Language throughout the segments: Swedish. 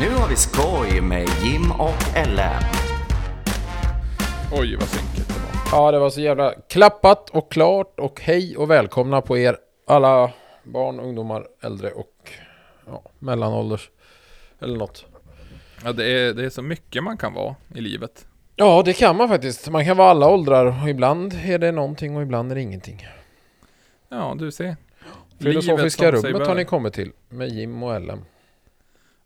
Nu har vi skoj med Jim och Ellen. Oj, vad synkigt det var. Ja, det var så jävla klappat och klart och hej och välkomna på er alla barn, ungdomar, äldre och ja, mellanålders eller något. Ja, det är, det är så mycket man kan vara i livet. Ja, det kan man faktiskt. Man kan vara alla åldrar och ibland är det någonting och ibland är det ingenting. Ja, du ser. Filosofiska rummet har ni kommit till med Jim och Ellen.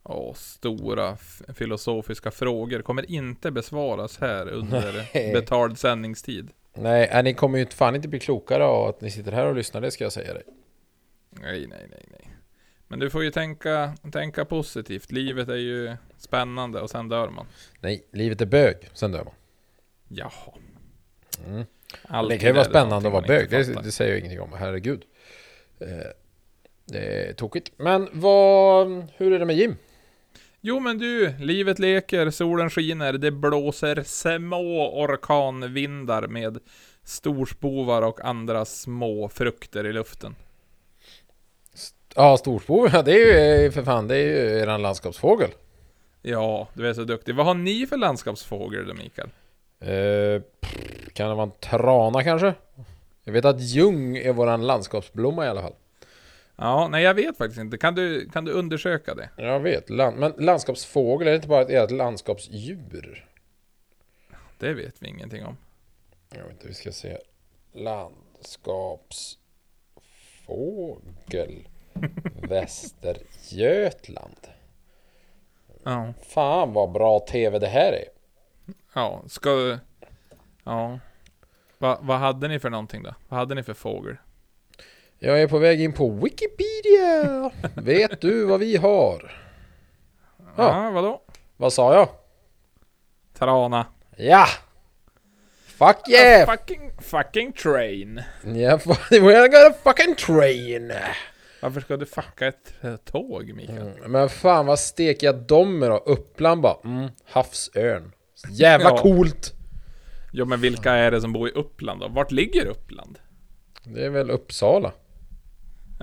Ja, stora filosofiska frågor kommer inte besvaras här under Nej. betald sändningstid. Nej, äh, ni kommer ju fan inte bli klokare av att ni sitter här och lyssnar, det ska jag säga dig. Nej, nej, nej, nej. Men du får ju tänka, tänka positivt. Livet är ju spännande och sen dör man. Nej, livet är bög, sen dör man. Jaha. Mm. Det kan ju vara spännande att vara bög, det, det säger jag ingenting om, herregud. Eh, det är tokigt. Men vad, hur är det med Jim? Jo men du, livet leker, solen skiner, det blåser små orkanvindar med storspovar och andra små frukter i luften. Ja, storsbov, ja, det är ju eh, för fan, det är ju eran landskapsfågel. Ja, du är så duktig. Vad har ni för landskapsfågel då Mikael? Eh, kan det vara en trana kanske? Jag vet att ljung är våran landskapsblomma i alla fall. Ja, nej jag vet faktiskt inte. Kan du, kan du undersöka det? Jag vet, land, men landskapsfågel, är det inte bara ett, landskapsdjur? Det vet vi ingenting om. Jag vet inte, vi ska se. Landskapsfågel. Västergötland. Ja, Fan vad bra TV det här är. ja, ska du... Ja. Va, vad hade ni för någonting då? Vad hade ni för fågel? Jag är på väg in på Wikipedia. Vet du vad vi har? Ja, vadå? Vad sa jag? Trana. Ja! Fuck A yeah! fucking, fucking train. Yeah, we're gonna fucking train! Varför ska du fucka ett tåg Mikael? Mm, men fan vad stekiga de är då. Uppland bara, mm, havsörn. Jävla Ja. coolt! Jo men vilka är det som bor i Uppland då? Vart ligger Uppland? Det är väl Uppsala?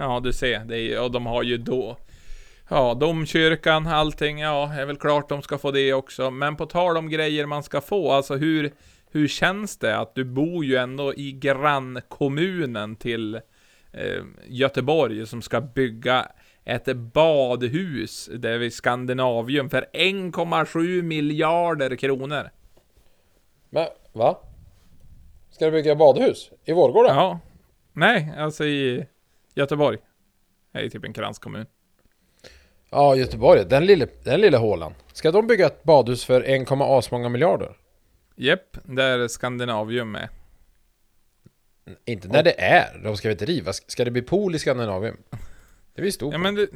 Ja du ser, det är, och de har ju då Ja, domkyrkan, allting, ja, är väl klart de ska få det också. Men på tal om grejer man ska få, alltså hur, hur känns det att du bor ju ändå i grannkommunen till eh, Göteborg som ska bygga ett badhus där vid Skandinavium för 1,7 miljarder kronor. Men, va? Ska du bygga badhus? I Vårgårda? Ja. Nej, alltså i Göteborg. Är typ en kranskommun. Ja, Göteborg. Den lilla, den lilla hålan. Ska de bygga ett badhus för 1, många miljarder? Jepp, där Skandinavium är. Inte när det är. De ska väl inte riva? Ska det bli pool i Skandinavien? Det är vi stor Ja på. men det,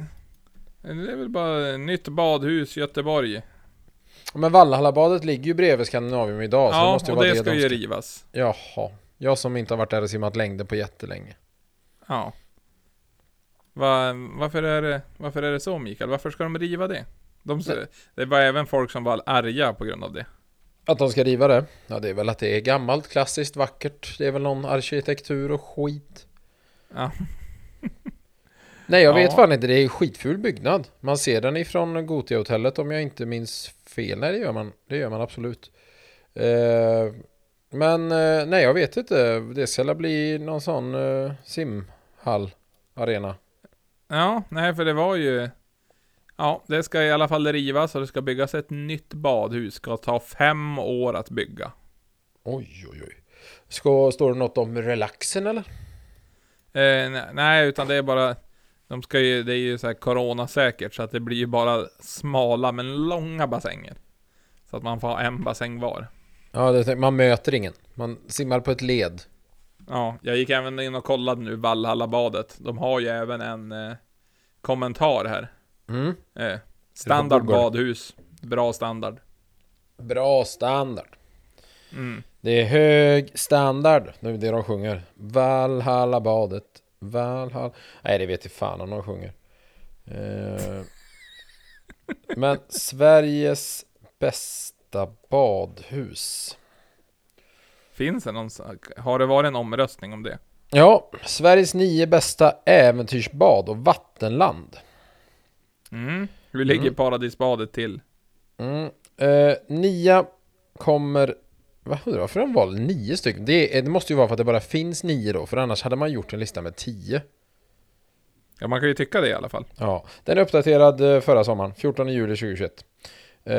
det är väl bara ett nytt badhus Göteborg. Men Valhallabadet ligger ju bredvid Skandinavium idag. så det måste ju och vara det det ska de ju rivas. Jaha. Jag som inte har varit där och simmat längder på jättelänge. Ja. Va, varför, är det, varför är det så Mikael? Varför ska de riva det? De, det var även folk som var arga på grund av det. Att de ska riva det? Ja, det är väl att det är gammalt, klassiskt, vackert. Det är väl någon arkitektur och skit. Ja. Nej, jag Ja. vet fan inte. Det är skitful byggnad. Man ser den ifrån Gotia-hotellet om jag inte minns fel. Nej, det gör man. Det gör man absolut. Eh, men eh, nej, jag vet inte. Det ska bli någon sån eh, simhall, arena. Ja, nej för det var ju... Ja, det ska i alla fall rivas och det ska byggas ett nytt badhus. Ska ta fem år att bygga. Oj, oj, oj. Ska, står det något om relaxen eller? Eh, ne- nej, utan det är bara... De ska ju, det är ju så här coronasäkert så att det blir ju bara smala men långa bassänger. Så att man får ha en bassäng var. Ja, man möter ingen. Man simmar på ett led. Ja, jag gick även in och kollade nu Valhallabadet. De har ju även en eh, kommentar här. Mm. Eh, standard badhus. Bra standard. Bra standard. Mm. Det är hög standard. Det är det de sjunger. Valhallabadet. Valhalla... Nej, det vet jag fan om de sjunger. Eh, Men Sveriges bästa badhus. Finns det någon, har det varit en omröstning om det? Ja, Sveriges nio bästa äventyrsbad och vattenland. Mm. Hur ligger Mm. paradisbadet till? Mm. Eh, nia kommer... Vad varför har de valt nio stycken? Det, är, det måste ju vara för att det bara finns nio då, för annars hade man gjort en lista med tio. Ja, man kan ju tycka det i alla fall. Ja, den är uppdaterad eh, förra sommaren, 14 juli 2021. Eh,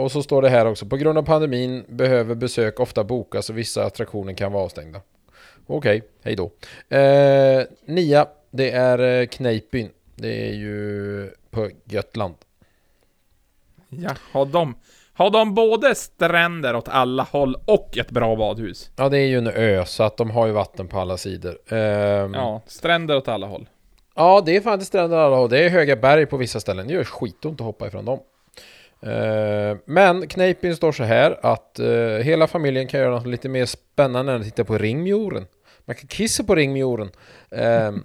och så står det här också, på grund av pandemin behöver besök ofta bokas och vissa attraktioner kan vara avstängda. Okej, hej då. Eh, nia, det är eh, Kneippbyn. Det är ju på Götland. Ja, har de, har de både stränder åt alla håll och ett bra badhus? Ja, det är ju en ö, så att de har ju vatten på alla sidor. Ehm, Ja, stränder åt alla håll. Ja, det är inte stränder alla håll. Det är höga berg på vissa ställen. Det gör skitont att hoppa ifrån dem. Eh, men Kneippbyn står så här att eh, hela familjen kan göra något lite mer spännande än att titta på ringmjoren. Man kan kissa på ringmjoren. Ehm,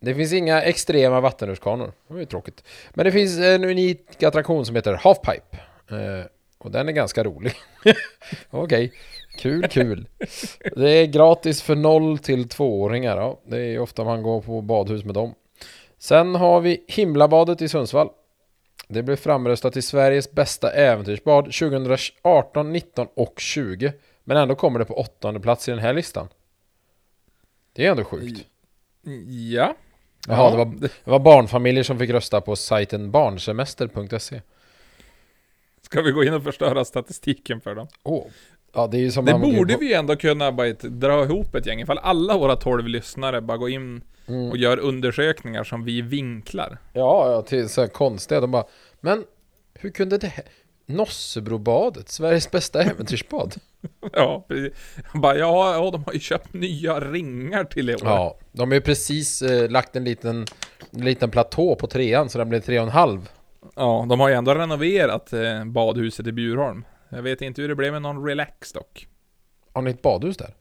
det finns inga extrema vattenrutschkanor. Det var ju tråkigt. Men det finns en unik attraktion som heter Halfpipe. Eh, och den är ganska rolig. Okej, kul, kul. Det är gratis för 0 till 2-åringar. Ja, det är ofta man går på badhus med dem. Sen har vi Himlabadet i Sundsvall. Det blev framröstat till Sveriges bästa äventyrsbad 2018, 19 och 20. Men ändå kommer det på åttonde plats i den här listan. Det är ändå sjukt. Ja. Jaha, det, var, det var barnfamiljer som fick rösta på sajten barnsemester.se. Ska vi gå in och förstöra statistiken för dem? Åh. Ja, det Det borde vi ju ändå kunna bara dra ihop ett gäng, ifall alla våra 12 lyssnare bara går in Mm. och gör undersökningar som vi vinklar. Ja, ja, till så här konstiga. De bara, men hur kunde det här? Nossebrobadet, Sveriges bästa äventyrsbad. Ja, precis. Bara, ja, ja, de har ju köpt nya ringar till i år. Ja, de har ju precis eh, lagt en liten, en liten platå på trean så den blev tre och en halv. Ja, de har ju ändå renoverat eh, badhuset i Bjurholm. Jag vet inte hur det blev med någon relax dock. Har ni ett badhus där?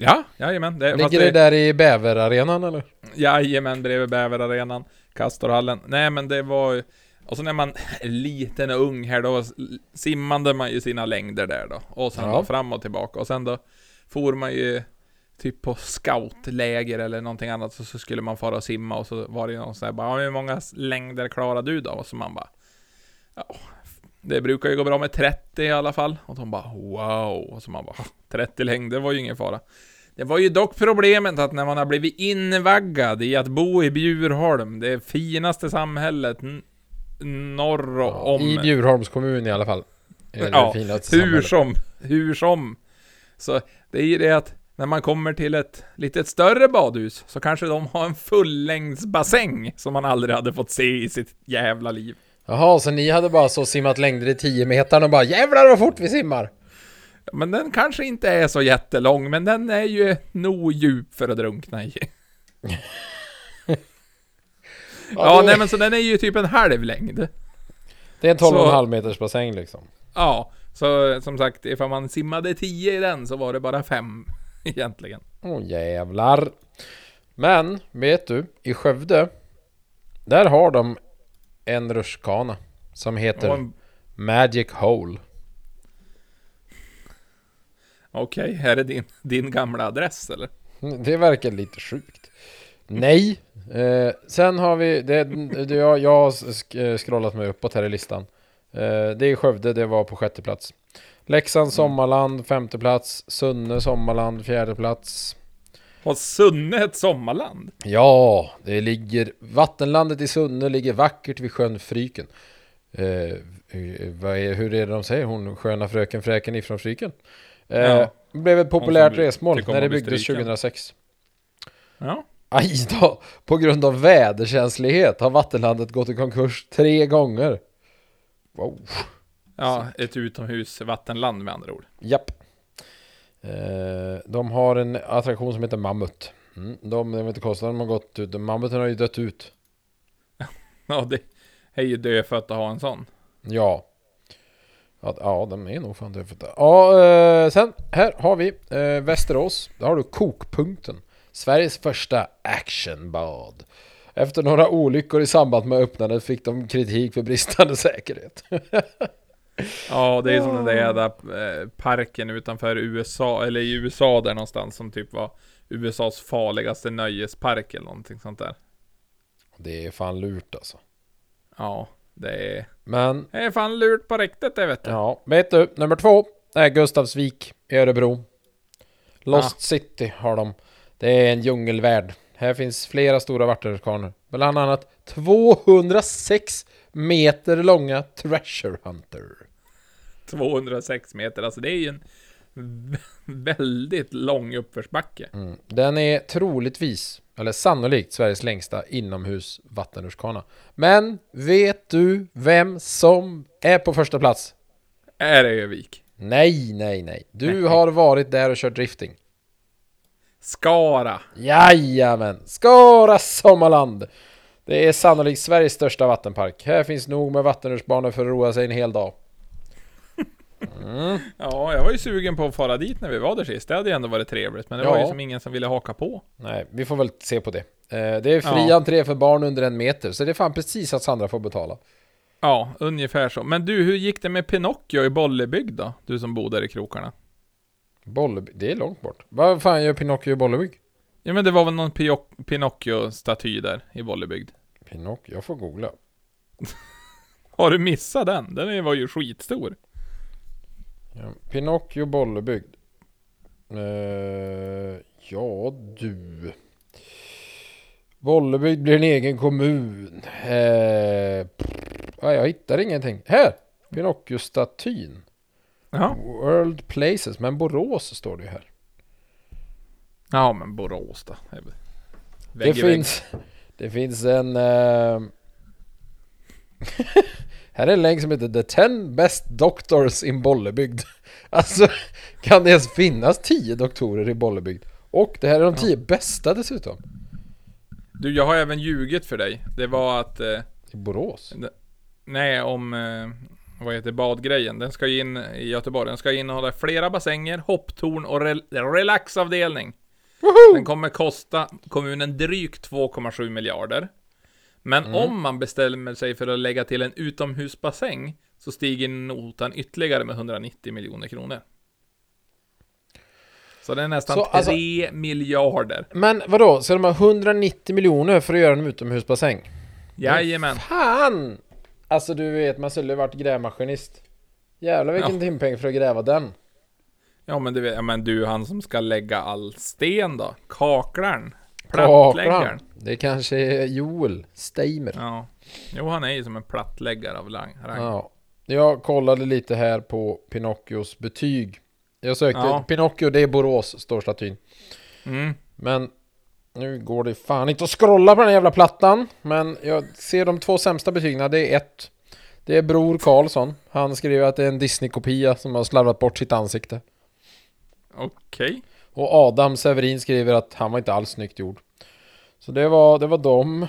Ja, jajamän. Det, Ligger det där i bäverarenan eller? Jajamän, bredvid bäverarenan, Castorhallen. Nej men det var ju- Och så när man är liten och ung här då simmade man ju sina längder där då. Och sen Ja. då fram och tillbaka. Och sen då for man ju typ på scoutläger eller någonting annat. Så, så skulle man fara och simma och så var det ju någon sån här bara, "Ja, hur många längder klarar du då? Och så man bara, ja, det brukar ju gå bra med 30 i alla fall. Och de bara, wow. Och så man bara, 30 längder var ju ingen fara. Det var ju dock problemet att när man har blivit invaggad i att bo i Bjurholm, det finaste samhället norr om... I Bjurholms kommun i alla fall. Ja, hur samhället. som, hur som. Så det är ju det att när man kommer till ett lite större badhus så kanske de har en fullängdsbassäng som man aldrig hade fått se i sitt jävla liv. Jaha, så ni hade bara så simmat längder i 10 meter och bara jävlar vad fort vi simmar! Men den kanske inte är så jättelång, men den är ju nog djup för att drunkna i. Ja, nej men så den är ju typ en halv längd. det är en 12,5 så- meters bassäng liksom. Ja, så som sagt, ifall man simmade 10 i den så var det bara 5 egentligen. Åh jävlar. Men, vet du, i Skövde, där har de en rutschkana som heter en- Magic Hole. Okej, är det din, din gamla adress eller? Mm, Det verkar lite sjukt. Nej. Eh, sen har vi, det, det, jag, jag har eh, scrollat mig uppåt här i listan. Eh, det är Skövde, det var på sjätte plats. Leksand Sommarland, femte plats. Sunne Sommarland, fjärde plats. Har Sunne ett sommarland? Ja, det ligger, vattenlandet i Sunne ligger vackert vid sjön Fryken. Eh, eh, är, hur är det de säger? Hon sköna fröken Fräken ifrån Fryken. Eh, Ja. Blev ett populärt resmål när det byggdes stryken. 2006. Ja. Aj då! På grund av väderkänslighet har vattenlandet gått i konkurs tre gånger. Wow. Ja, ett utomhus vattenland med andra ord. Japp. Eh, de har en attraktion som heter Mammut. Mm, de, jag vet inte kostnaden de har gått ut. Mammuten har ju dött ut. Ja, det är ju dödfött att ha en sån. Ja. Att, ja, de är nog fan dödfödda. Ja, eh, sen här har vi eh, Västerås. Där har du Kokpunkten. Sveriges första actionbad. Efter några olyckor i samband med öppnandet fick de kritik för bristande säkerhet. Ja, det är som den där jävla eh, parken utanför USA, eller i USA där någonstans som typ var USAs farligaste nöjespark eller någonting sånt där. Det är fan lurt alltså. Ja. Det är, Men det är fan lurt på riktigt det vet du. Ja, vet du, nummer två är Gustavsvik i Örebro. Lost City har de. Det är en djungelvärld. Här finns flera stora vattenrutschkanor. Bland annat 206 meter långa Treasure Hunter. 206 meter, alltså det är ju en vä- väldigt lång uppförsbacke. Mm. Den är troligtvis, eller sannolikt, Sveriges längsta inomhus vattenrutschkana. Men vet du vem som är på första plats? Är det Övik? Nej, nej, nej. Du har varit där och kört drifting. Skara. Jajamän! Skara Sommarland! Det är sannolikt Sveriges största vattenpark. Här finns nog med vattenrutschbanor för att roa sig en hel dag. Mm. Ja, jag var ju sugen på att fara dit när vi var där sist. Det hade ju ändå varit trevligt, men det var Ja. ju som ingen som ville haka på. Nej, vi får väl se på det. Eh, Det är fri Ja. entré för barn under en meter, så det är fan precis att Sandra får betala. Ja, ungefär så. Men du, hur gick det med Pinocchio i Bollebygd då? Du som bor där i krokarna. Bolleby, det är långt bort. Vad fan gör Pinocchio i Bollebygd? Ja men det var väl någon Pinocchio-staty där i Bollebygd. Pinocchio, jag får googla. Har du missat den? Den var ju skitstor. Ja. Pinocchio Bollebygd. Eh, ja du. Bollebygd blir en egen kommun. Ja, jag hittar ingenting. Här! Pinocchio-statyn. Ja. World Places. Men Borås står det ju här. Ja men Borås då. Väl- Det vägg i vägg. finns, det finns en... eh, här är en länk som heter The 10 Best Doctors in Bollebygd. Alltså, kan det ens finnas 10 doktorer i Bollebygd? Och det här är de 10 bästa dessutom. Du, jag har även ljugit för dig. Det var att... Eh, I Borås. nej, om... Eh, vad heter badgrejen? Den ska ju in i Göteborg. Den ska innehålla flera bassänger, hopptorn och rel relaxavdelning. Den kommer kosta kommunen drygt 2,7 miljarder. Men om man bestämmer sig för att lägga till en utomhusbassäng så stiger notan ytterligare med 190 miljoner kronor. Så det är nästan Så, 3 alltså- miljarder. Men vadå, så de har 190 miljoner för att göra en utomhusbassäng? Jajamän. Fan! Alltså du vet, man skulle ju varit grävmaskinist. Jävlar vilken Ja. timpeng för att gräva den. Ja men du vet, ja, men du han som ska lägga all sten då? Kaklaren? Plattläggaren? Det kanske är Joel Steimer. Ja. Jo han är ju som en plattläggare av rang. Ja. Jag kollade lite här på Pinocchios betyg. Jag sökte Ja. Pinocchio, det är Borås, står statyn. Mm. Men nu går det fan inte att scrolla på den jävla plattan. Men jag ser de två sämsta betygen, det är ett. Det är Bror Karlsson. Han skriver att det är en Disney-kopia som har slarvat bort sitt ansikte. Okej. Och Adam Severin skriver att han var inte alls snyggt gjord. Så det var, det var dem.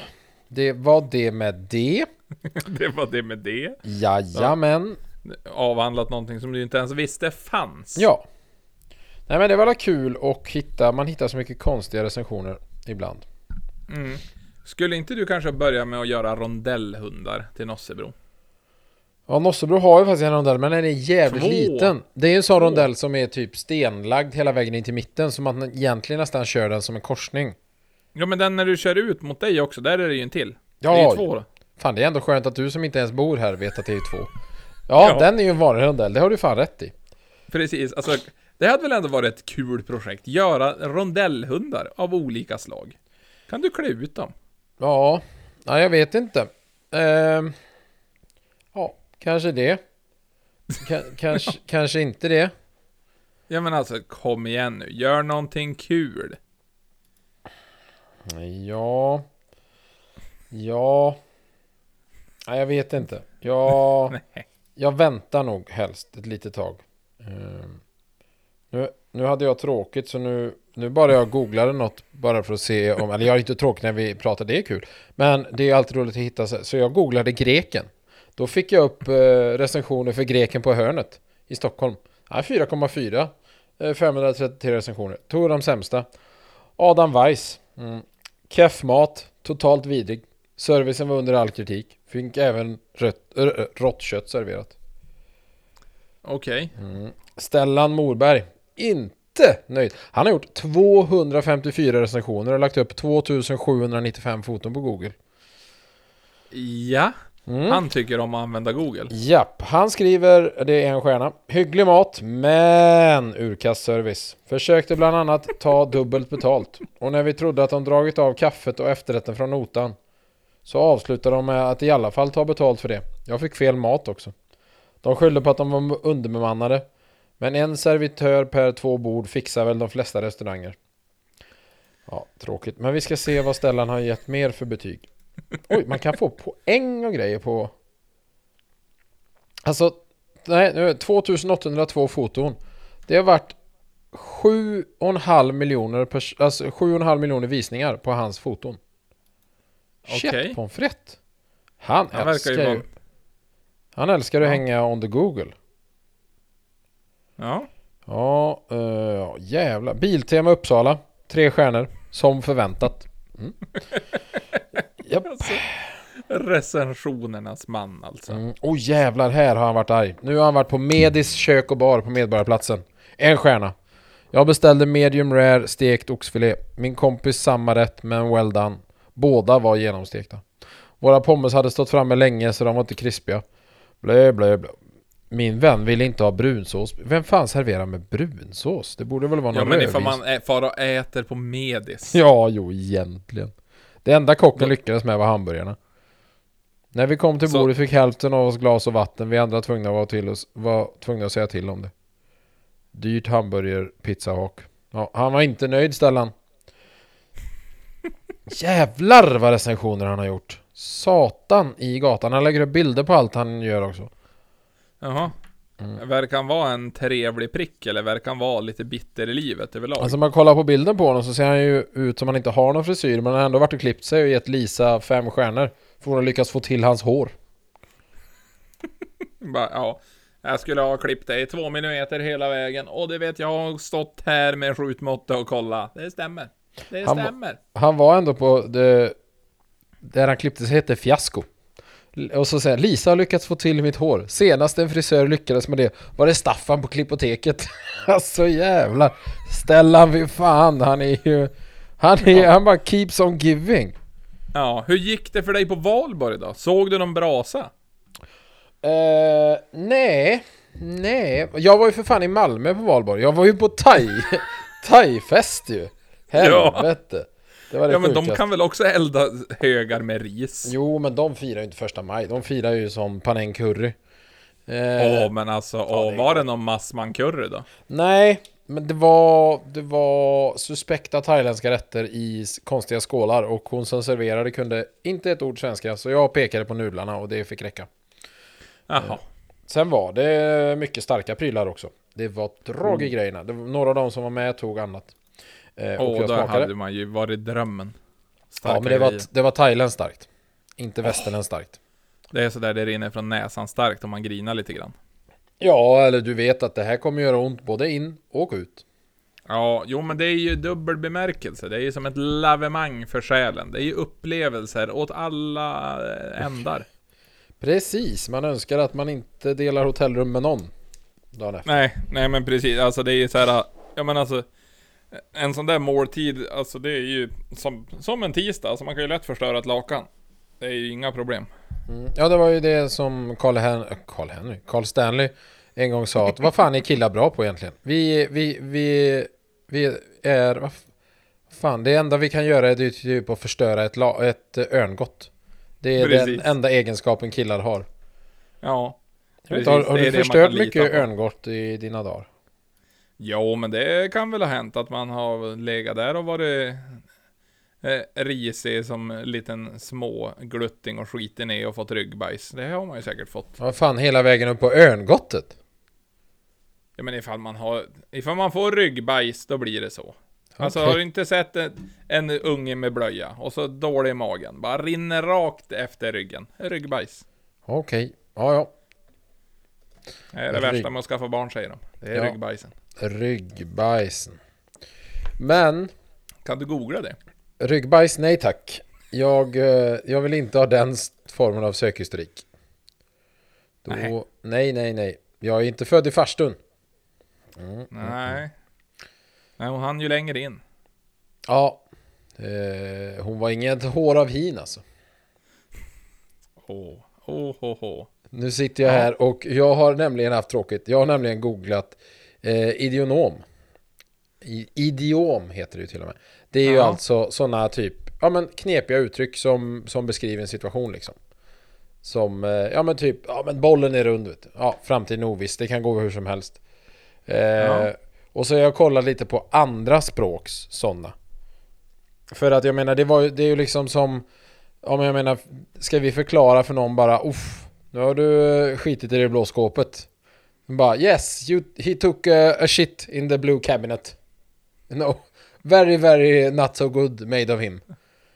Det var det med det. det var det med det. Jajamän. Avhandlat någonting som du inte ens visste fanns. Ja. Nej men det var väl kul och hitta, man hittar så mycket konstiga recensioner ibland. Mm. Skulle inte du kanske börja med att göra rondellhundar till Nossebro? Ja, Nossebro har ju faktiskt en rondell, men den är jävligt Två. liten. Det är ju en sån Två. rondell som är typ stenlagd hela vägen in till mitten, så man egentligen nästan kör den som en korsning. Ja men den när du kör ut mot dig också, där är det ju en till. Ja, det är ju två då. Fan, det är ändå skönt att du som inte ens bor här vet att det är två. Ja, Ja. den är ju en vanlig rondell, det har du fan rätt i. Precis, alltså det hade väl ändå varit ett kul projekt. Göra rondellhundar av olika slag. Kan du klä ut dem? Ja, ja jag vet inte. Ehm, ja, kanske det. Ka- kanske, kanske inte det. Ja men alltså kom igen nu, gör någonting kul. Ja. Ja. Nej, jag vet inte. Ja. Nej. Jag väntar nog helst ett litet tag. Ehm, nu, nu hade jag tråkigt så nu, nu bara jag googlade något bara för att se om, eller jag är inte tråkig när vi pratar, det är kul. Men det är alltid roligt att hitta, så jag googlade greken. Då fick jag upp eh, recensioner för greken på hörnet i Stockholm. Ja, 4,4. Eh, 533 recensioner. Tog de sämsta. Adam Weiss. Mm. Keff mat. Totalt vidrig. Servicen var under all kritik. Fick även rött, äh, rått kött serverat. Okej. Stellan Morberg. Inte nöjd. Han har gjort 254 recensioner och lagt upp 2795 foton på Google. Ja. Mm. Han tycker om att använda Google. Japp, han skriver, det är en stjärna. Hygglig mat, men urkast service. Försökte bland annat ta dubbelt betalt. Och när vi trodde att de dragit av kaffet och efterrätten från notan så avslutade de med att i alla fall ta betalt för det. Jag fick fel mat också. De skyllde på att de var underbemannade. Men en servitör per två bord fixar väl de flesta restauranger. Ja, tråkigt. Men vi ska se vad Stellan har gett mer för betyg. Oj, man kan få poäng och grejer på... Alltså, nej, nu är det 2802 foton. Det har varit 7,5 miljoner, pers- alltså 7,5 miljoner visningar på hans foton. Shit, Okej. pommes frites. Han, Han älskar ju Han älskar att Ja. hänga on the Google. Ja. Ja, uh, ja, jävlar. Biltema Uppsala. Tre stjärnor. Som förväntat. Mm. Japp. Alltså, recensionernas man alltså. Mm. Oh jävlar, här har han varit arg. Nu har han varit på Medis kök och bar på Medborgarplatsen. En stjärna. Jag beställde medium rare stekt oxfilé. Min kompis samma rätt men well done. Båda var genomstekta. Våra pommes hade stått framme länge så de var inte krispiga. Blö, blö, blö. Min vän ville inte ha brunsås. Vem fan serverar med brunsås? Det borde väl vara någon Ja men ifall man far och äter på Medis. Ja, jo egentligen. Det enda kocken lyckades med var hamburgarna. När vi kom till Så- bordet fick hälften av oss glas och vatten. Vi andra tvungna var, till oss, var tvungna att säga till om det. Dyrt hamburger, pizzahak. Ja, han var inte nöjd Stellan. Jävlar vad recensioner han har gjort. Satan i gatan. Han lägger upp bilder på allt han gör också. Jaha. Mm. Verkar han vara en trevlig prick eller verkar han vara lite bitter i livet överlag? Alltså man kollar på bilden på honom så ser han ju ut som han inte har någon frisyr. Men han har ändå varit och klippt sig och gett Lisa fem stjärnor. För hon har lyckats få till hans hår. Bara, ja. Jag skulle ha klippt dig två millimeter hela vägen och det vet jag har stått här med skjutmåtta och kolla. Det stämmer. Det Han- stämmer. Han var ändå på det, där han klippte sig hette Fiasko. Och så säger Lisa har lyckats få till mitt hår. Senast en frisör lyckades med det var det Staffan på Klippoteket. alltså jävlar. Stellan fy fan, han är ju... Han, är, han bara keeps on giving. Ja, hur gick det för dig på valborg då? Såg du någon brasa? Eh, nej, nej. Jag var ju för fan i Malmö på valborg. Jag var ju på thai, thai-fest ju. Helvete. Det var det Ja men de kan väl också elda högar med ris? Jo, men de firar ju inte första maj. De firar ju som panang curry. Åh Eh, men alltså, det åh, är var det någon massman curry då? Nej, men det var, det var suspekta thailändska rätter i konstiga skålar och hon som serverade kunde inte ett ord svenska så jag pekade på nudlarna och det fick räcka. Jaha. Sen var det mycket starka prylar också. Det var drag i Mm. grejerna. Det var, några av dem som var med tog annat. Eh, och då smakade. hade man ju varit drömmen. Starka Ja, men det var, grejer. det var thailändskt starkt. Inte västerländskt starkt. Det är sådär det rinner från näsan starkt om man grinar lite grann. Ja, eller du vet att det här kommer göra ont både in och ut. Ja, jo men det är ju dubbel bemärkelse. Det är ju som ett lavemang för själen. Det är ju upplevelser åt alla eh, ändar. Precis, man önskar att man inte delar hotellrum med någon. Dagen efter. Nej, nej men precis. Alltså det är ju så här. Ja men alltså. En sån där måltid, alltså det är ju som, som en tisdag. Alltså man kan ju lätt förstöra ett lakan. Det är ju inga problem. Mm. Ja, det var ju det som Carl, Hen äh, Carl Henry, Carl Stanley en gång sa att vad fan är killar bra på egentligen? Vi, vi, vi, vi är, vad fan, det enda vi kan göra är typ att förstöra ett, la, ett örngott. Det är Precis. den enda egenskapen killar har. Ja. Har, har du förstört mycket på. örngott i dina dagar? Jo, men det kan väl ha hänt att man har legat där och varit eh, risig som en liten små glutting och skitit ner och fått ryggbajs. Det har man ju säkert fått. Vad fan, hela vägen upp på örngottet? Ja, men ifall man har, ifall man får ryggbajs, då blir det så. Alltså har du inte sett en, en unge med blöja och så dålig i magen, bara rinner rakt efter ryggen. Ryggbajs. Okej, ja ja. Det är det värsta med att skaffa barn säger de. Det är Ja. ryggbajsen. Ryggbajsen. Men Kan du googla det? Ryggbajs, nej tack. Jag, eh, jag vill inte ha den formen av sökhistorik. Då, Nej. nej, nej, nej. Jag är inte född i farstun. Mm. Nej. Nej, hon hann ju längre in. Ja. Eh, hon var inget hår av hin alltså. Åh, Ho, ho, ho. Nu sitter jag Ja. här och jag har nämligen haft tråkigt. Jag har nämligen googlat eh, idionom. I, idiom heter det ju till och med. Det är ju Ja. alltså sådana typ, ja men knepiga uttryck som, som beskriver en situation liksom. Som, eh, ja men typ, ja men bollen är rund vet du. Ja, framtiden är oviss, det kan gå hur som helst. Eh, Ja. Och så har jag kollat lite på andra språks sådana. För att jag menar, det, var, ju- det är ju liksom som, ja men jag menar, ska vi förklara för någon bara, uff, nu har du skitit i det blå skåpet. Bara, yes, you, he took a, a shit in the blue cabinet. No, very, very not so good made of him.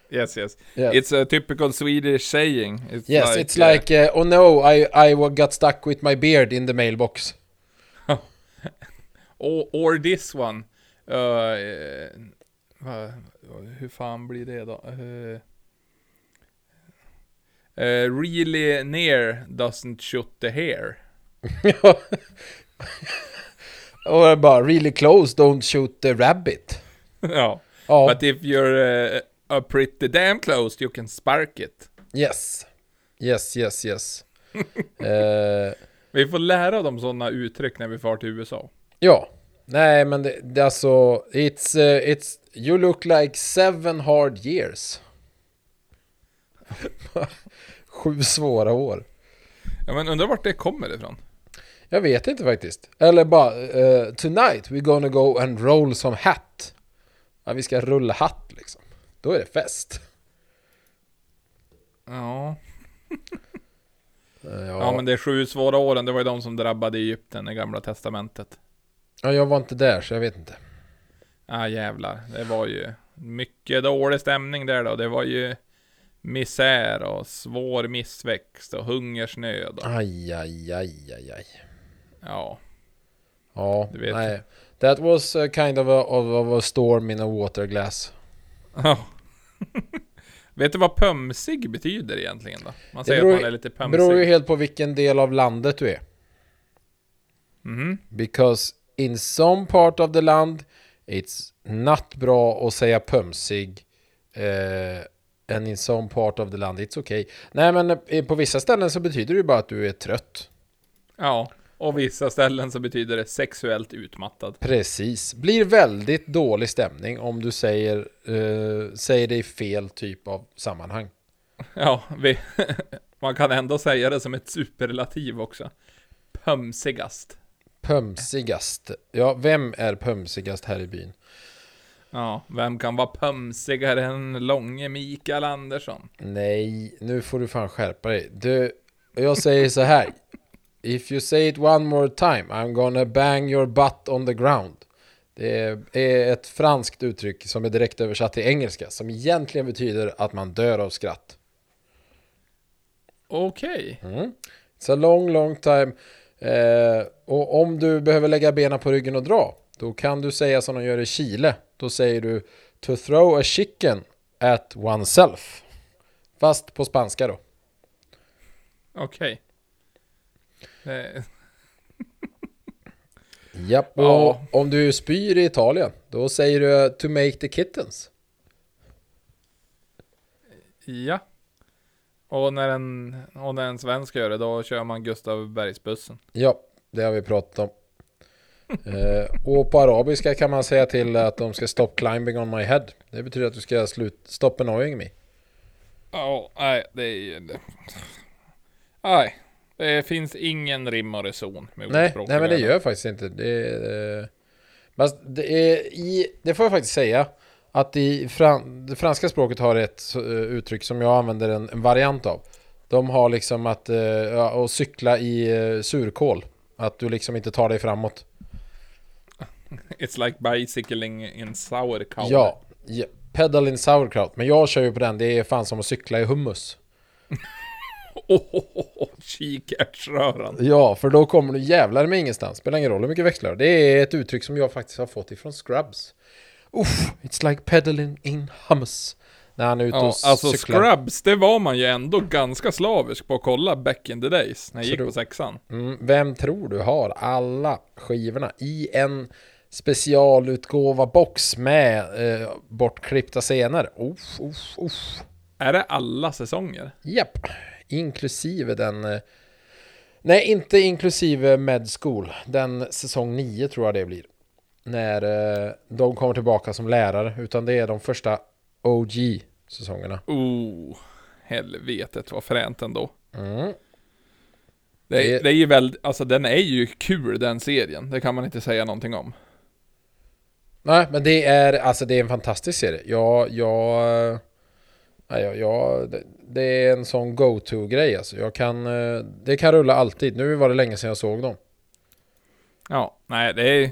Yes, yes. Yeah. It's a typical Swedish saying. It's yes, like, it's uh, like, uh, oh no, I, I got stuck with my beard in the mailbox. or, or this one. Uh, eh, vad- hur fan blir det då? Uh, eh, really near doesn't shoot the hair. Och bara, really close, don't shoot the rabbit. ja. Ja, But if you're uh, a pretty damn close you can spark it. yes. Yes, yes, yes. Eh, Vi får lära dem sådana uttryck när vi far till USA. Ja, nej men det, det är alltså, it's, uh, it's, you look like seven hard years. Sju svåra år. Ja men undrar vart det kommer ifrån? Jag vet inte faktiskt. Eller bara, uh, tonight we're gonna go and roll some hat. Ja, vi ska rulla hatt liksom. Då är det fest. Ja. Eh, ja. men det är sju svåra åren, det var ju de som drabbade Egypten i gamla testamentet. ja, jag var inte där så jag vet inte. Ja jävlar, det var ju mycket dålig stämning där då. Det var ju misär och svår missväxt och hungersnöd. Och, Aj, aj, aj, aj, aj. Ja, Ja, Du vet. nej. That was uh, kind of a, of, of a storm in a water glass. Ja. Vet du vad pömsig betyder egentligen då? Man säger beror- att man är lite Det beror ju pömsig. helt på vilken del av landet du är. Mhm. Because in some part of the land it's not bra att säga pömsig. Eh, and in some part of the land it's okay. Nej men eh, på vissa ställen så betyder det ju bara att du är trött. Ja, och vissa ställen så betyder det sexuellt utmattad. Precis. Blir väldigt dålig stämning om du säger, eh, säger det i fel typ av sammanhang. Ja, vi, man kan ändå säga det som ett superlativ också. Pömsigast. Pömsigast. Ja, vem är pömsigast här i byn? Ja, vem kan vara pömsigare än långe Mikael Andersson? Nej, nu får du fan skärpa dig. Du, jag säger så här. If you say it one more time, I'm gonna bang your butt on the ground. Det är ett franskt uttryck som är direkt översatt till engelska, som egentligen betyder att man dör av skratt. Okej. Mm. It's a long, long time. Eh, och om du behöver lägga benen på ryggen och dra, då kan du säga som de gör i Chile. Då säger du to throw a chicken at oneself. Fast på spanska då. Okej. Eh, Japp, och Ja. om du spyr i Italien, då säger du to make the kittens. Ja. Och när, en, och när en svensk gör det, då kör man Gustav Bergsbussen. Ja, det har vi pratat om. eh, och på arabiska kan man säga till att de ska stop climbing on my head. Det betyder att du ska slut, stop annoying me. Ja, nej, det är ju... Nej. Det finns ingen rim och reson med Nej, nej men det gör faktiskt inte. Det, är, eh, men det, är i, det får jag faktiskt säga. Att i fran, det franska språket har ett eh, uttryck som jag använder en, en variant av. De har liksom att, eh, ja, att cykla i eh, surkål. Att du liksom inte tar dig framåt. It's like bicycling in sauerkraut. Ja, ja, pedal in sauerkraut. Men jag kör ju på den. Det är fan som att cykla i hummus. Oh, oh, oh, oh, kikärtsröran. Ja, för då kommer du jävlar med ingenstans. Spelar ingen roll hur mycket växlar. Det är ett uttryck som jag faktiskt har fått ifrån Scrubs. Uff, it's like pedaling in hummus. När han är ute Ja, och alltså cyklar. Scrubs, det var man ju ändå ganska slavisk på att kolla back in the days, när jag gick Tror- på sexan. Mm, vem tror du har alla skivorna i en specialutgåva box med eh, bortklippta scener? Uff, uff, uff. Är det alla säsonger? Japp. Inklusive den... eh, Nej, inte inklusive Med School. Den säsong 9 tror jag det blir. När eh, de kommer tillbaka som lärare. Utan det är de första OG-säsongerna. Oh, helvetet vad fränt ändå. Mm. Det är, Det- är ju väldigt, alltså den är ju kul den serien. Det kan man inte säga någonting om. Nej, men det är, alltså det är en fantastisk serie. Jag, jag... Nej, jag, det, är en sån go-to-grej alltså. Jag kan... eh, Det kan rulla alltid. Nu var det länge sedan jag såg dem. Ja, nej det är...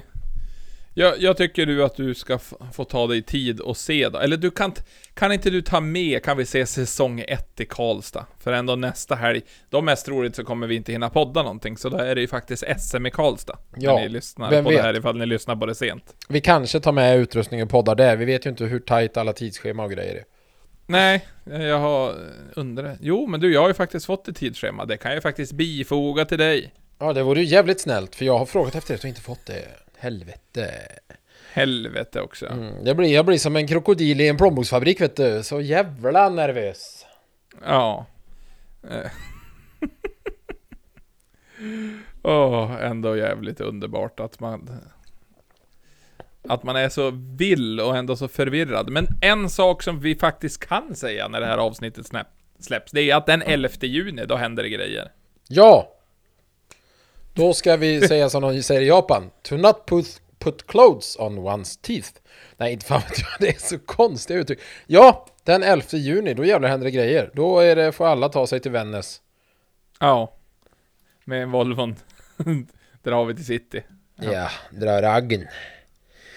Jag, jag tycker du att du ska få ta dig tid och se då. Eller du kan Kan inte du ta med, kan vi se säsong 1 i Karlstad? För ändå nästa helg, då mest troligt så kommer vi inte hinna podda någonting, så då är det ju faktiskt SM i Karlstad. Ja, ni lyssnar vem på vet? det här ifall ni lyssnar på det sent. Vi kanske tar med utrustning och poddar där. Vi vet ju inte hur tajt alla tidsschema och grejer är. Nej, jag har undrat. Jo, men du, jag har ju faktiskt fått ett tidsschema. Det kan jag faktiskt bifoga till dig. Ja, det vore ju jävligt snällt. För jag har frågat efter det och inte fått det. Helvete. Helvete också. Mm, jag, blir, jag blir som en krokodil i en plånboksfabrik vet du. Så jävla nervös. Ja. Eh. Åh, ändå jävligt underbart att man... Att man är så vill och ändå så förvirrad. Men en sak som vi faktiskt kan säga när det här avsnittet släpps, det är att den 11 juni, då händer det grejer. Ja! Då ska vi säga som de säger i Japan. To not put, put clothes on one's teeth. Nej, inte fan vet jag. Det är så konstiga uttryck. Ja, den 11 juni, då jävlar händer det grejer. Då är det, får alla ta sig till Vännäs. Ja. Med Volvon. Drar vi till city. Ja, dra raggen.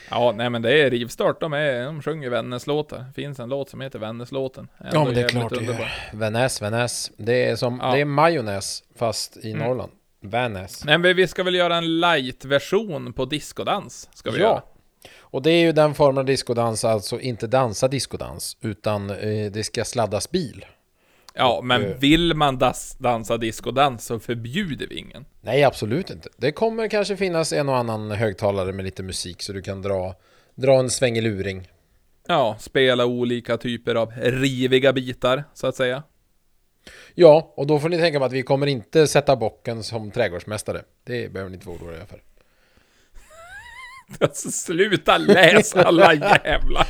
Ja, nej men det är rivstart. De, är, de sjunger Vännäs-låtar. Det finns en låt som heter Vännäs-låten. Ja, men det är klart det är. Vännäs, Vännäs. Det är som, Ja. det är majonnäs fast i Mm. Norrland. Vännäs. Nej men vi ska väl göra en light-version på diskodans. Ska vi göra. Ja. Och det är ju den formen av diskodans, alltså inte dansa diskodans, utan eh, det ska sladdas bil. Ja, men eh, vill man das, dansa diskodans så förbjuder vi ingen. Nej, absolut inte. Det kommer kanske finnas en och annan högtalare med lite musik så du kan dra, dra en svängeluring. Ja, spela olika typer av riviga bitar, så att säga. Ja, och då får ni tänka på att vi kommer inte sätta bocken som trädgårdsmästare. Det behöver ni inte vara oroliga för. Alltså, sluta läsa alla jävla,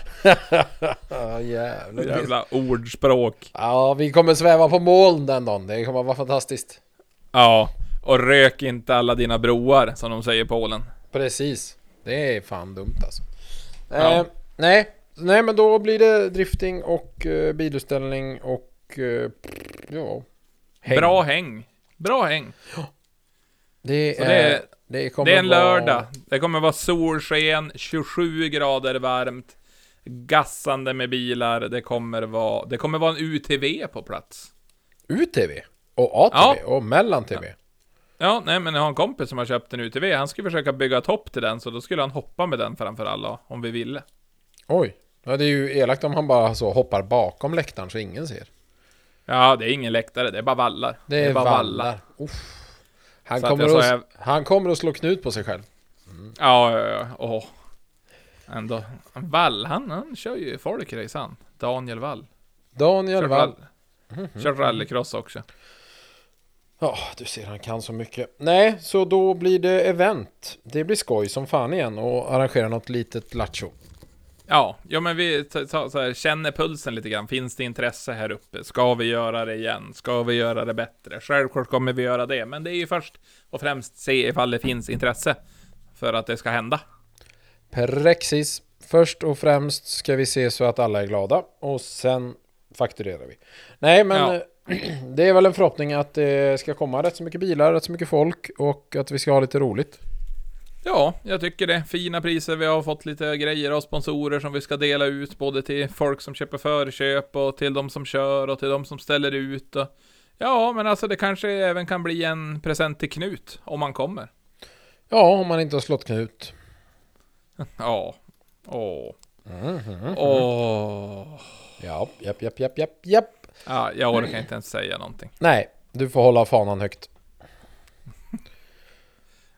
Ja, jävlar. jävla ordspråk. Ja, vi kommer sväva på moln den dagen. Det kommer vara fantastiskt. Ja, och rök inte alla dina broar, som de säger i Polen. Precis. Det är fan dumt alltså. Ja. Eh, nej, nej, men då blir det drifting och eh, bilutställning och eh, ja. häng. Bra häng. Bra häng. Det är, det är- det, kommer Det är en vara- lördag. Det kommer vara solsken, 27 grader varmt, gassande med bilar. Det kommer vara, det kommer vara en UTV på plats. UTV och ATV Ja. och mellan-TV. Ja, nej men jag har en kompis som har köpt en UTV. Han skulle försöka bygga ett hopp till den, så då skulle han hoppa med den framför alla, om vi ville. Oj, ja, det är ju elakt om han bara så hoppar bakom läktaren så ingen ser. Ja, det är ingen läktare, det är bara vallar. Det är, bara vallar. Uff. Han, Så kommer att, jag- han kommer att slå knut på sig själv. Ja, ja, ja. Åh. Ändå. Wall, han, han kör ju folkrace han. Daniel Wall. Daniel Wall. rall- kört rallycross också. Ja, du ser han kan så mycket. Nej, så då blir det event. Det blir skoj som fan igen och arrangera något litet lattjo. Ja, ja men vi ta, ta, så här, känner pulsen lite grann. Finns det intresse här uppe? Ska vi göra det igen? Ska vi göra det bättre? Självklart kommer vi göra det, men det är ju först och främst se ifall det finns intresse för att det ska hända. Precis. Först och främst ska vi se så att alla är glada och sen fakturerar vi. Nej, men Ja. det är väl en förhoppning att det ska komma rätt så mycket bilar, rätt så mycket folk och att vi ska ha lite roligt. Ja, jag tycker det. Fina priser. Vi har fått lite grejer av sponsorer som vi ska dela ut, både till folk som köper förköp och till de som kör och till de som ställer ut. Och... Ja, men alltså det kanske även kan bli en present till Knut, om man kommer. Ja, om man inte har slått knut. Ja. Åh. Mhm. Åh. Ja, japp, japp, japp, japp, japp. Ja, jag orkar inte ens säga någonting. Nej, du får hålla fanan högt.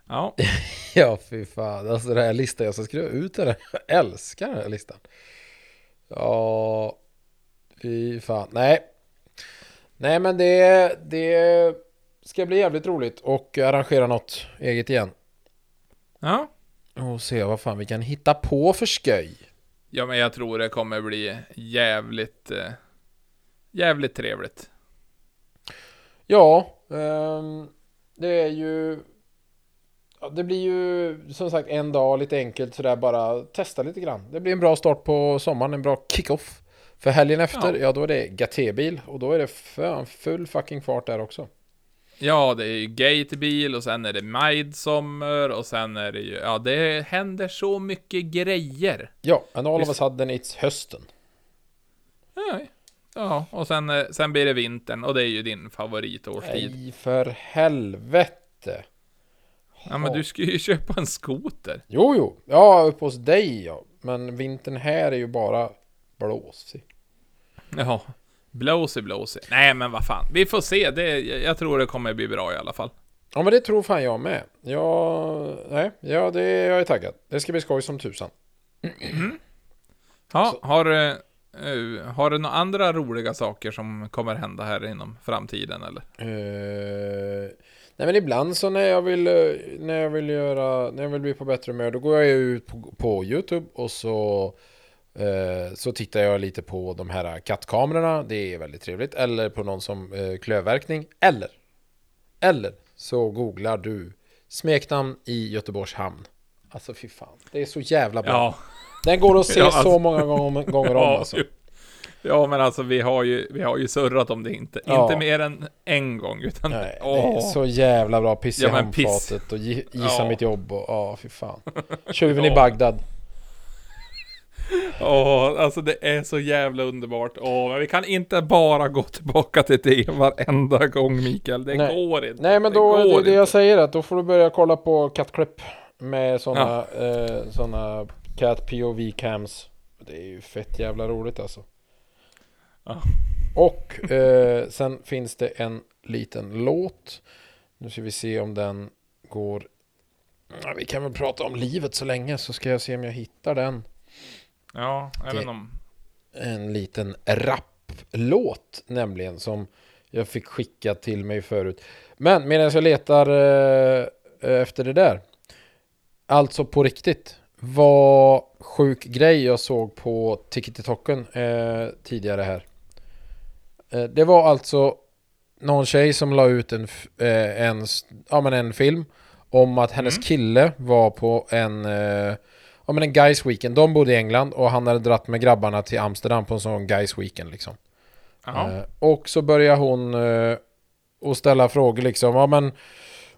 Ja, Ja, fy fan. Alltså den här listan, jag ska skriva ut den här. Jag älskar den här listan. Ja, fy fan. Nej. Nej men det, det ska bli jävligt roligt och arrangera något eget igen. Ja. Och se vad fan vi kan hitta på för sköj. Ja, men jag tror det kommer bli jävligt, eh, jävligt trevligt. Ja, ehm, det är ju... Ja, det blir ju som sagt en dag lite enkelt sådär bara testa lite grann. Det blir en bra start på sommaren, en bra kick-off. För helgen efter, ja, Ja. då är det GT-bil och då är det fan full fucking fart där också. Ja, det är ju gatebil och sen är det Midsommar och sen är det ju, ja, det händer så mycket grejer. Ja, and all of a Visst. sudden it's hösten. Ja, ja och sen, eh, sen blir det vintern och det är ju din favoritårstid. Nej, för helvete. Ja, men du ska ju köpa en skoter. Jo, jo. Ja, uppe hos dig ja. Men vintern här är ju bara blåsig. Ja, blåsig blåsig. Nej, men vad fan. Vi får se. Det, jag tror det kommer bli bra i alla fall. Ja, men det tror fan jag med. Ja, nej, ja, det jag är taggad. Det ska bli skoj som tusan. Ja, har, eh, har du några andra roliga saker som kommer hända här inom framtiden eller? Eh, nej men ibland så när jag vill eh, När jag vill göra När jag vill bli på bättre humör Då går jag ut på, på Youtube och så eh, Så tittar jag lite på de här kattkamerorna. Det är väldigt trevligt. Eller på någon som eh, klövverkning. Eller Eller så googlar du Smeknamn i Göteborgs hamn. Alltså fy fan. Det är så jävla bra. Ja, Den går att se Ja, alltså. så många gånger, om alltså. Ja, men alltså vi har ju, vi har ju surrat om det inte. Ja. Inte mer än en gång, utan Nej, det åh. är så jävla bra. Piss i Ja, men piss. handfatet och gi- gissa Ja. mitt jobb och ja, fy fan. Tjuven i Ja. Bagdad. Åh, alltså det är så jävla underbart. Åh, men vi kan inte bara gå tillbaka till det varenda gång Mikael. Det Nej. går inte. Nej men då, det det det jag säger att då får du börja kolla på kattklipp med sådana eh, såna cat POV cams. Det är ju fett jävla roligt alltså. Ja. Och eh, sen finns det en liten låt. Nu ska vi se om den går. Ja, vi kan väl prata om livet så länge så ska jag se om jag hittar den. Ja, inte om... en liten rapplåt nämligen som jag fick skicka till mig förut. Men medan jag letar eh, efter det där. Alltså på riktigt. Vad sjuk grej jag såg på TikToken eh, tidigare här. Eh, det var alltså någon tjej som la ut en, eh, en, ja, men en film om att hennes Mm. kille var på en eh, Ja men en guys weekend, de bodde i England och han hade dratt med grabbarna till Amsterdam på en sån guys weekend liksom. Och så börjar hon och ställa frågor liksom, ja men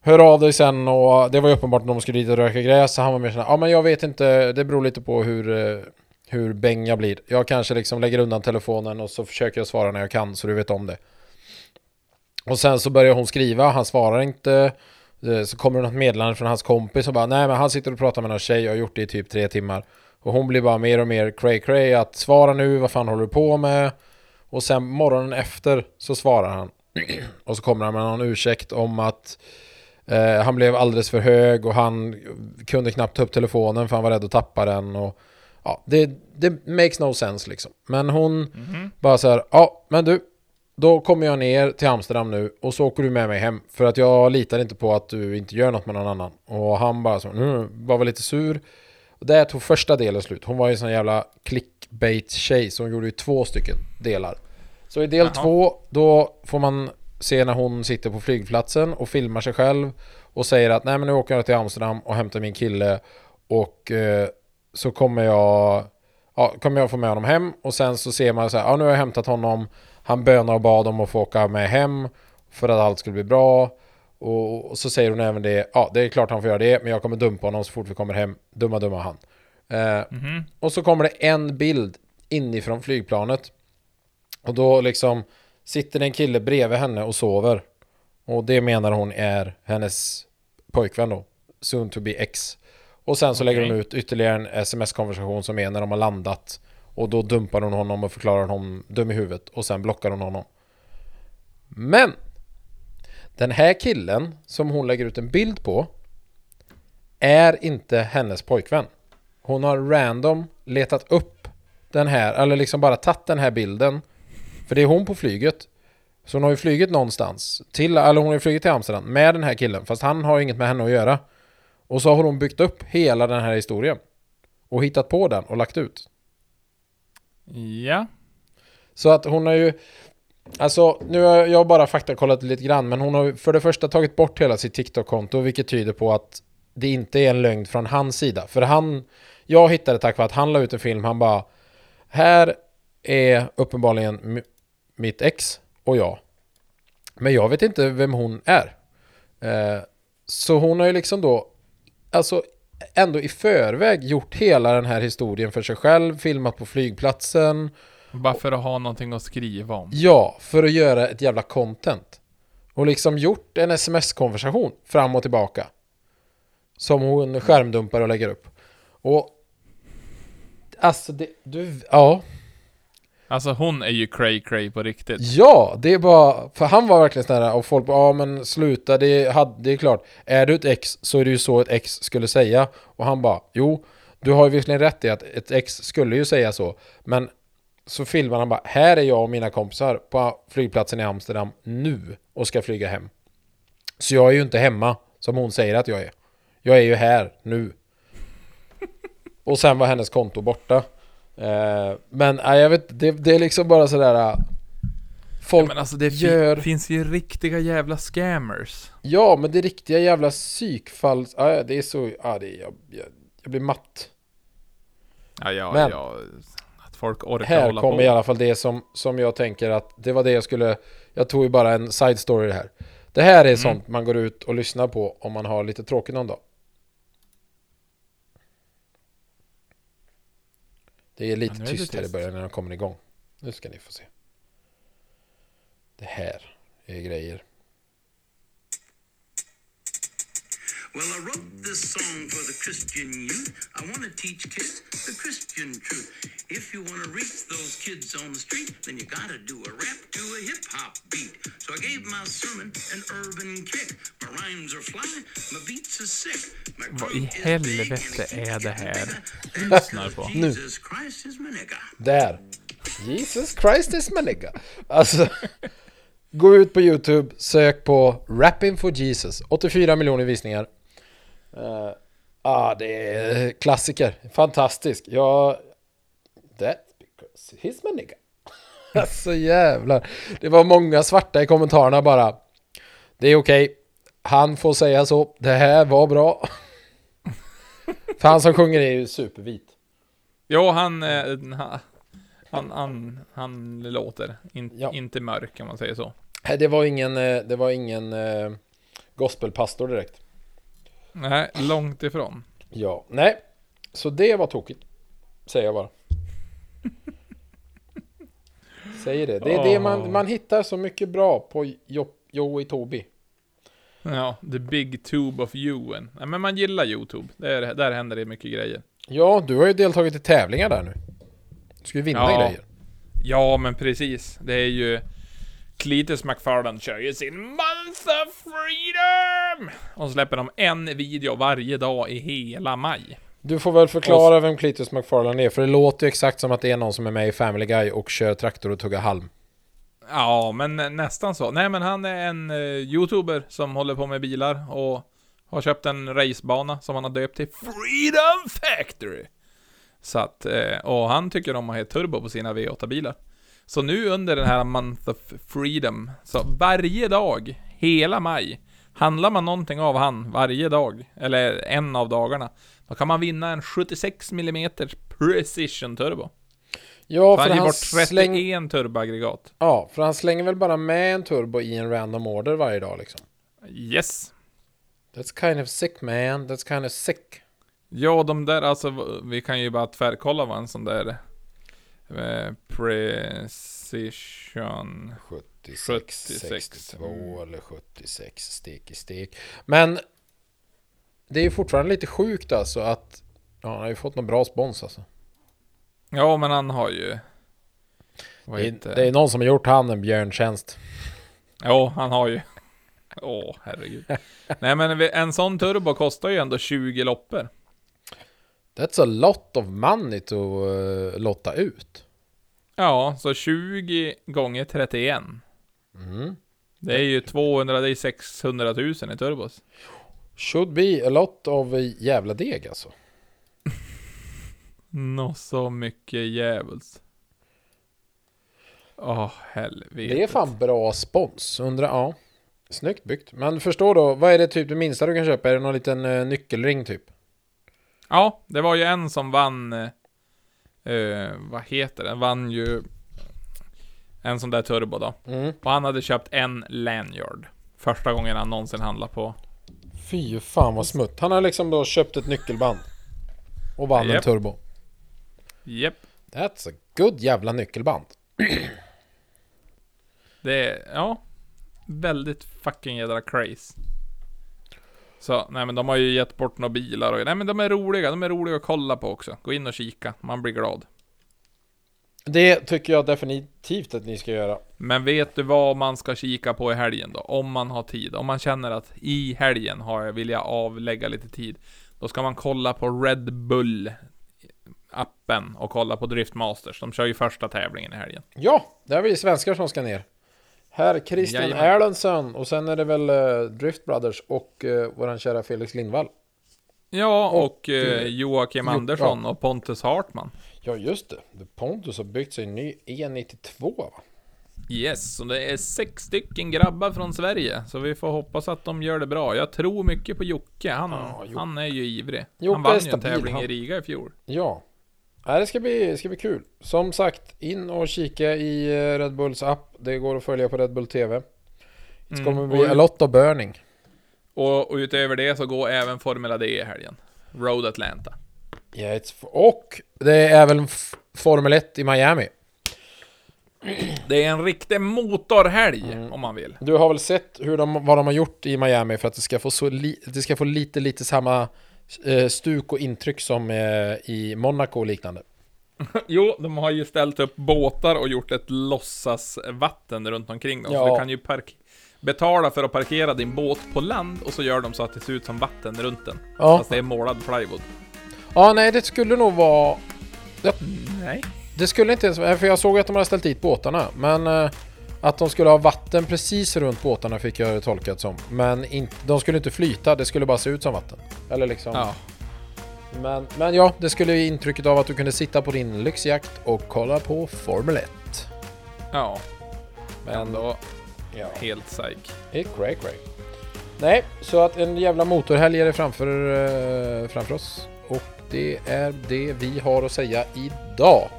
Hör av dig sen och det var ju uppenbart att de skulle dit och röka gräs. Så han var mer såhär, ja men jag vet inte, det beror lite på hur hur bäng jag blir. Jag kanske liksom lägger undan telefonen och så försöker jag svara när jag kan så du vet om det. Och sen så börjar hon skriva, han svarar inte. Eh, så kommer det något meddelande från hans kompis och bara nej men han sitter och pratar med någon tjej och har gjort det i typ tre timmar. Och hon blir bara mer och mer cray cray att svara nu, vad fan håller du på med? Och sen morgonen efter så svarar han. och så kommer han med någon ursäkt om att eh, han blev alldeles för hög och han kunde knappt ta upp telefonen för han var rädd att tappa den. Och, ja, det, det makes no sense liksom. Men hon Mhm. bara så här, ja men du, då kommer jag ner till Amsterdam nu och så åker du med mig hem. För att jag litar inte på att du inte gör något med någon annan. Och han bara så, mm, var väl lite sur. Och där tog första delen slut. Hon var ju en sån jävla clickbait-tjej så hon gjorde ju två stycken delar. Så i del Jaha. två, då får man se när hon sitter på flygplatsen och filmar sig själv och säger att nej men nu åker jag till Amsterdam och hämtar min kille och eh, så kommer jag ja, kommer jag få med honom hem och sen så ser man så här, ja nu har jag hämtat honom han bönar och bad om att få åka med hem för att allt skulle bli bra och, och så säger hon även det, ja det är klart han får göra det men jag kommer dumpa honom så fort vi kommer hem, dumma dumma han eh, Mhm. och så kommer det en bild inifrån flygplanet. Och då liksom sitter det en kille bredvid henne och sover. Och det menar hon är hennes pojkvän då. Soon to be ex. Och sen så lägger hon ut ytterligare en sms-konversation som är när de har landat. Och då dumpar hon honom och förklarar honom dum i huvudet. Och sen blockar hon honom. Men! Den här killen som hon lägger ut en bild på är inte hennes pojkvän. Hon har random letat upp den här, eller liksom bara tagit den här bilden. För det är hon på flyget. Så hon har ju flugit någonstans, till, eller hon har ju flugit till Amsterdam med den här killen, fast han har inget med henne att göra. Och så har hon byggt upp hela den här historien. Och hittat på den och lagt ut. Ja. Så att hon har ju Alltså nu har jag bara faktakollat lite grann Men hon har för det första tagit bort hela sitt TikTok-konto Vilket tyder på att det inte är en lögn från hans sida För han Jag hittade tack vare att han la ut en film Han bara Här är uppenbarligen mitt ex och jag Men jag vet inte vem hon är eh, Så hon har ju liksom då Alltså ändå i förväg gjort hela den här historien för sig själv Filmat på flygplatsen Bara för att ha någonting att skriva om. Ja, för att göra ett jävla content. Och liksom gjort en sms-konversation fram och tillbaka. Som hon skärmdumpar och lägger upp. Och... Alltså, det, du... Ja. Alltså hon är ju cray cray på riktigt. Ja, det är bara... För han var verkligen sån här och folk bara, ja men sluta, det, hade, det är klart. Är du ett ex så är det ju så ett ex skulle säga. Och han bara, jo, du har ju visserligen rätt i att ett ex skulle ju säga så. Men så filmar han bara, här är jag och mina kompisar på flygplatsen i Amsterdam nu och ska flyga hem. Så jag är ju inte hemma som hon säger att jag är. Jag är ju här nu. Och sen var hennes konto borta. Eh, men jag vet, det, det är liksom bara sådär... Ja, Folk men alltså det gör... finns ju riktiga jävla scammers. Ja, men det riktiga jävla psykfall... Ja, det är så... Ja, det är, jag, jag, jag blir matt. Ja, ja, Men- ja. Att folk orkar Här kommer på. i alla fall det som, som jag tänker att det var det jag skulle... Jag tog ju bara en side story här. Det här är Mm. sånt man går ut och lyssnar på om man har lite tråkigt någon dag. Det är lite Ja, är tyst här i början när de kommer igång. Nu ska ni få se. Det här är grejer. Well, I wrote this song for the Christian youth. I want to teach kids the Christian truth. If you want to reach those kids on the street, then you got to do a rap to a hip hop beat. So I gave my sermon an urban kick. My rhymes are fly, my beats are sick. My Vad i helvete är det här lyssnar på? Nu. Jesus Christ is my nigga. Där! Jesus Christ is my nigga. Alltså, gå ut på YouTube, sök på Rapping for Jesus. 84 miljoner visningar. Ja, ah, det är klassiker. Fantastisk. Ja, that's because he's my nigga. alltså jävlar. Det var många svarta i kommentarerna bara. Det är okej. Han får säga så. Det här var bra. För han som sjunger är ju supervit. Jo, han, eh, han, han, han, han låter in, Ja. inte mörk om man säger så. Det var ingen, eh, det var ingen eh, gospelpastor direkt. Nej, långt ifrån. Ja, nej. Så det var tokigt. Säger jag bara. Säger det. Det är det man, man hittar så mycket bra på Jo- Joey Toby. Ja, the big tube of you. Nej, men man gillar YouTube. Där, där händer det mycket grejer. Ja, du har ju deltagit i tävlingar där nu. Du ska ju vinna Ja. grejer. Ja, men precis. Det är ju... Cletus McFarland kör ju sin Month of Freedom! Och släpper de en video varje dag i hela maj. Du får väl förklara vem Cletus McFarlane är, för det låter ju exakt som att det är någon som är med i Family Guy och kör traktor och tuggar halm. Ja, men nä- nästan så. Nej, men han är en eh, YouTuber som håller på med bilar och har köpt en racebana som han har döpt till Freedom Factory. Så att, eh, och han tycker om att ha turbo på sina V8-bilar. Så nu under den här Month of Freedom, så varje dag, hela maj, handlar man någonting av han varje dag, eller en av dagarna, då kan man vinna en 76 mm Precision Turbo. Ja, Så för han han, bort 31 släng... turboaggregat. ja, för han slänger väl bara med en turbo i en random order varje dag liksom. Yes. That's kind of sick man, that's kind of sick. Ja, de där, alltså, vi kan ju bara tvärkolla vad en sån där eh, Precision... 76, 76. 62 eller 76 stek i stek. Men det är ju fortfarande lite sjukt alltså att ja, han har ju fått någon bra spons alltså. Ja, men han har ju... Det är, det är någon som har gjort han en björntjänst. Ja, han har ju... Åh, herregud. Nej, men en sån turbo kostar ju ändå 20 loppor. That's a lot of money to uh, lotta ut. Ja, så 20 gånger 31. Mm. Det är ju 200, det är 600 000 i turbos. Should be a lot of jävla deg alltså. Nå så mycket djävuls. Åh, helvete. Det är fan bra spons. Undrar, ja. Snyggt byggt. Men förstå då, vad är det typ det minsta du kan köpa? Är det någon liten eh, nyckelring typ? Ja, det var ju en som vann... eh, vad heter den? Vann ju... En sån där turbo då. Mm. Och han hade köpt en lanyard. Första gången han någonsin handlade på... Fy fan vad smutt. Han har liksom då köpt ett nyckelband. Och vann en Japp. turbo. Japp. That's a good jävla nyckelband. Det är, ja. Väldigt fucking jädra craze. Så, nej men de har ju gett bort några bilar och, nej men de är roliga, de är roliga att kolla på också. Gå in och kika, man blir glad. Det tycker jag definitivt att ni ska göra. Men vet du vad man ska kika på i helgen då? Om man har tid. Om man känner att i helgen har jag, vill jag avlägga lite tid. Då ska man kolla på Red Bull appen och kolla på Drift Masters. De kör ju första tävlingen i helgen. Ja, det är vi svenskar som ska ner. Herr Christian Jajamän. Erlendsson och sen är det väl eh, Drift Brothers och uh, våran kära Felix Lindvall. Ja, och, Och, eh, eh, Joakim Jo- Andersson och Pontus Hartman. Ja just det, Pontus har byggt sig en ny E92 va? Yes, så det är sex stycken grabbar från Sverige. Så vi får hoppas att de gör det bra. Jag tror mycket på Jocke. Han, Ja, Jocke. han är ju ivrig. Jocke han vann ju en tävling han. i Riga i fjol. Ja. Nej, det ska bli, ska bli kul. Som sagt, in och kika i eh, Red Bulls app. Det går att följa på Red Bull TV. Det Mm, kommer bli och- a lot of burning. Och, och utöver det så går även Formula D i helgen. Road Atlanta. F- och det är även Formel 1 i Miami. Det är en riktig motorhelg, Mm. om man vill. Du har väl sett hur de, vad de har gjort i Miami för att det ska få, så li, det ska få lite, lite samma eh, stuk och intryck som eh, i Monaco och liknande. Jo, de har ju ställt upp båtar och gjort ett låtsasvatten runt omkring dem. Ja. Så du kan ju park betala för att parkera din båt på land och så gör de så att det ser ut som vatten runt den. Ja, Fast det är målad plywood. ja nej det skulle nog vara... Nej. Det skulle inte ens... För jag såg att de hade ställt dit båtarna, men... Eh, att de skulle ha vatten precis runt båtarna fick jag det tolkat som. Men in, de skulle inte flyta, det skulle bara se ut som vatten. Eller liksom... Ja. Men, men ja, det skulle ge intrycket av att du kunde sitta på din lyxjakt och kolla på Formel 1. Ja. Men Ändå ja, helt psyk. det är cray cray. Nej, så att en jävla motorhelg är framför, eh, framför oss. Och det är det vi har att säga idag.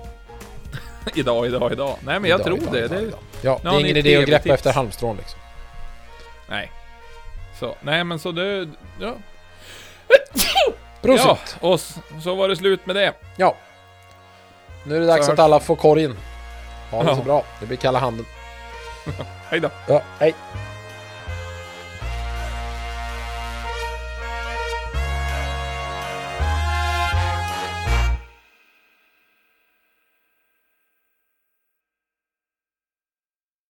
idag, idag, idag. Nej men jag Idag, tror idag, det. idag, det idag. Ja, det är ingen idé att greppa efter halmstrån liksom. Nej. Så, nej men så det... Ja. Prosit! Ja, Ja. och så var det slut med det. Nu är det dags Så att alla får korgen. Ha det Ja. så bra. Det blir kalla handen. Hej då. Ja, hej!